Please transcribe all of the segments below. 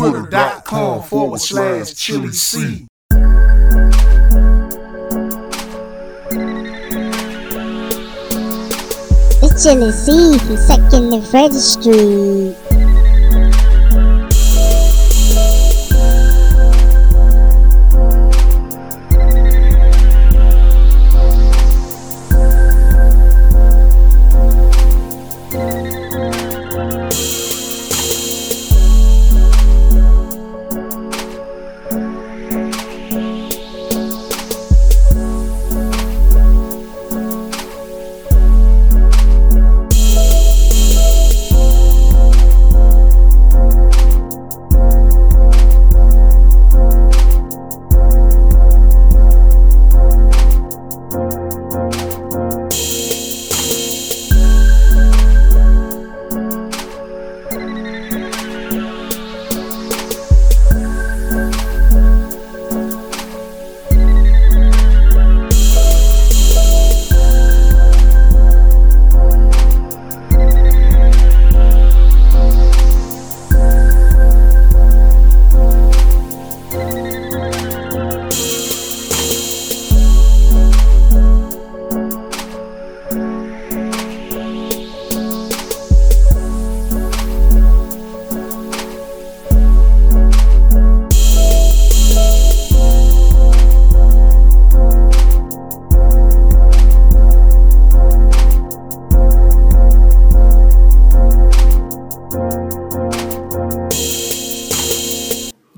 Twitter.com forward slash Chili C. It's Chili C from Second Registry.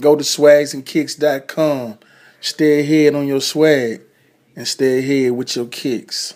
Go to swagsandkicks.com. Stay ahead on your swag and stay ahead with your kicks.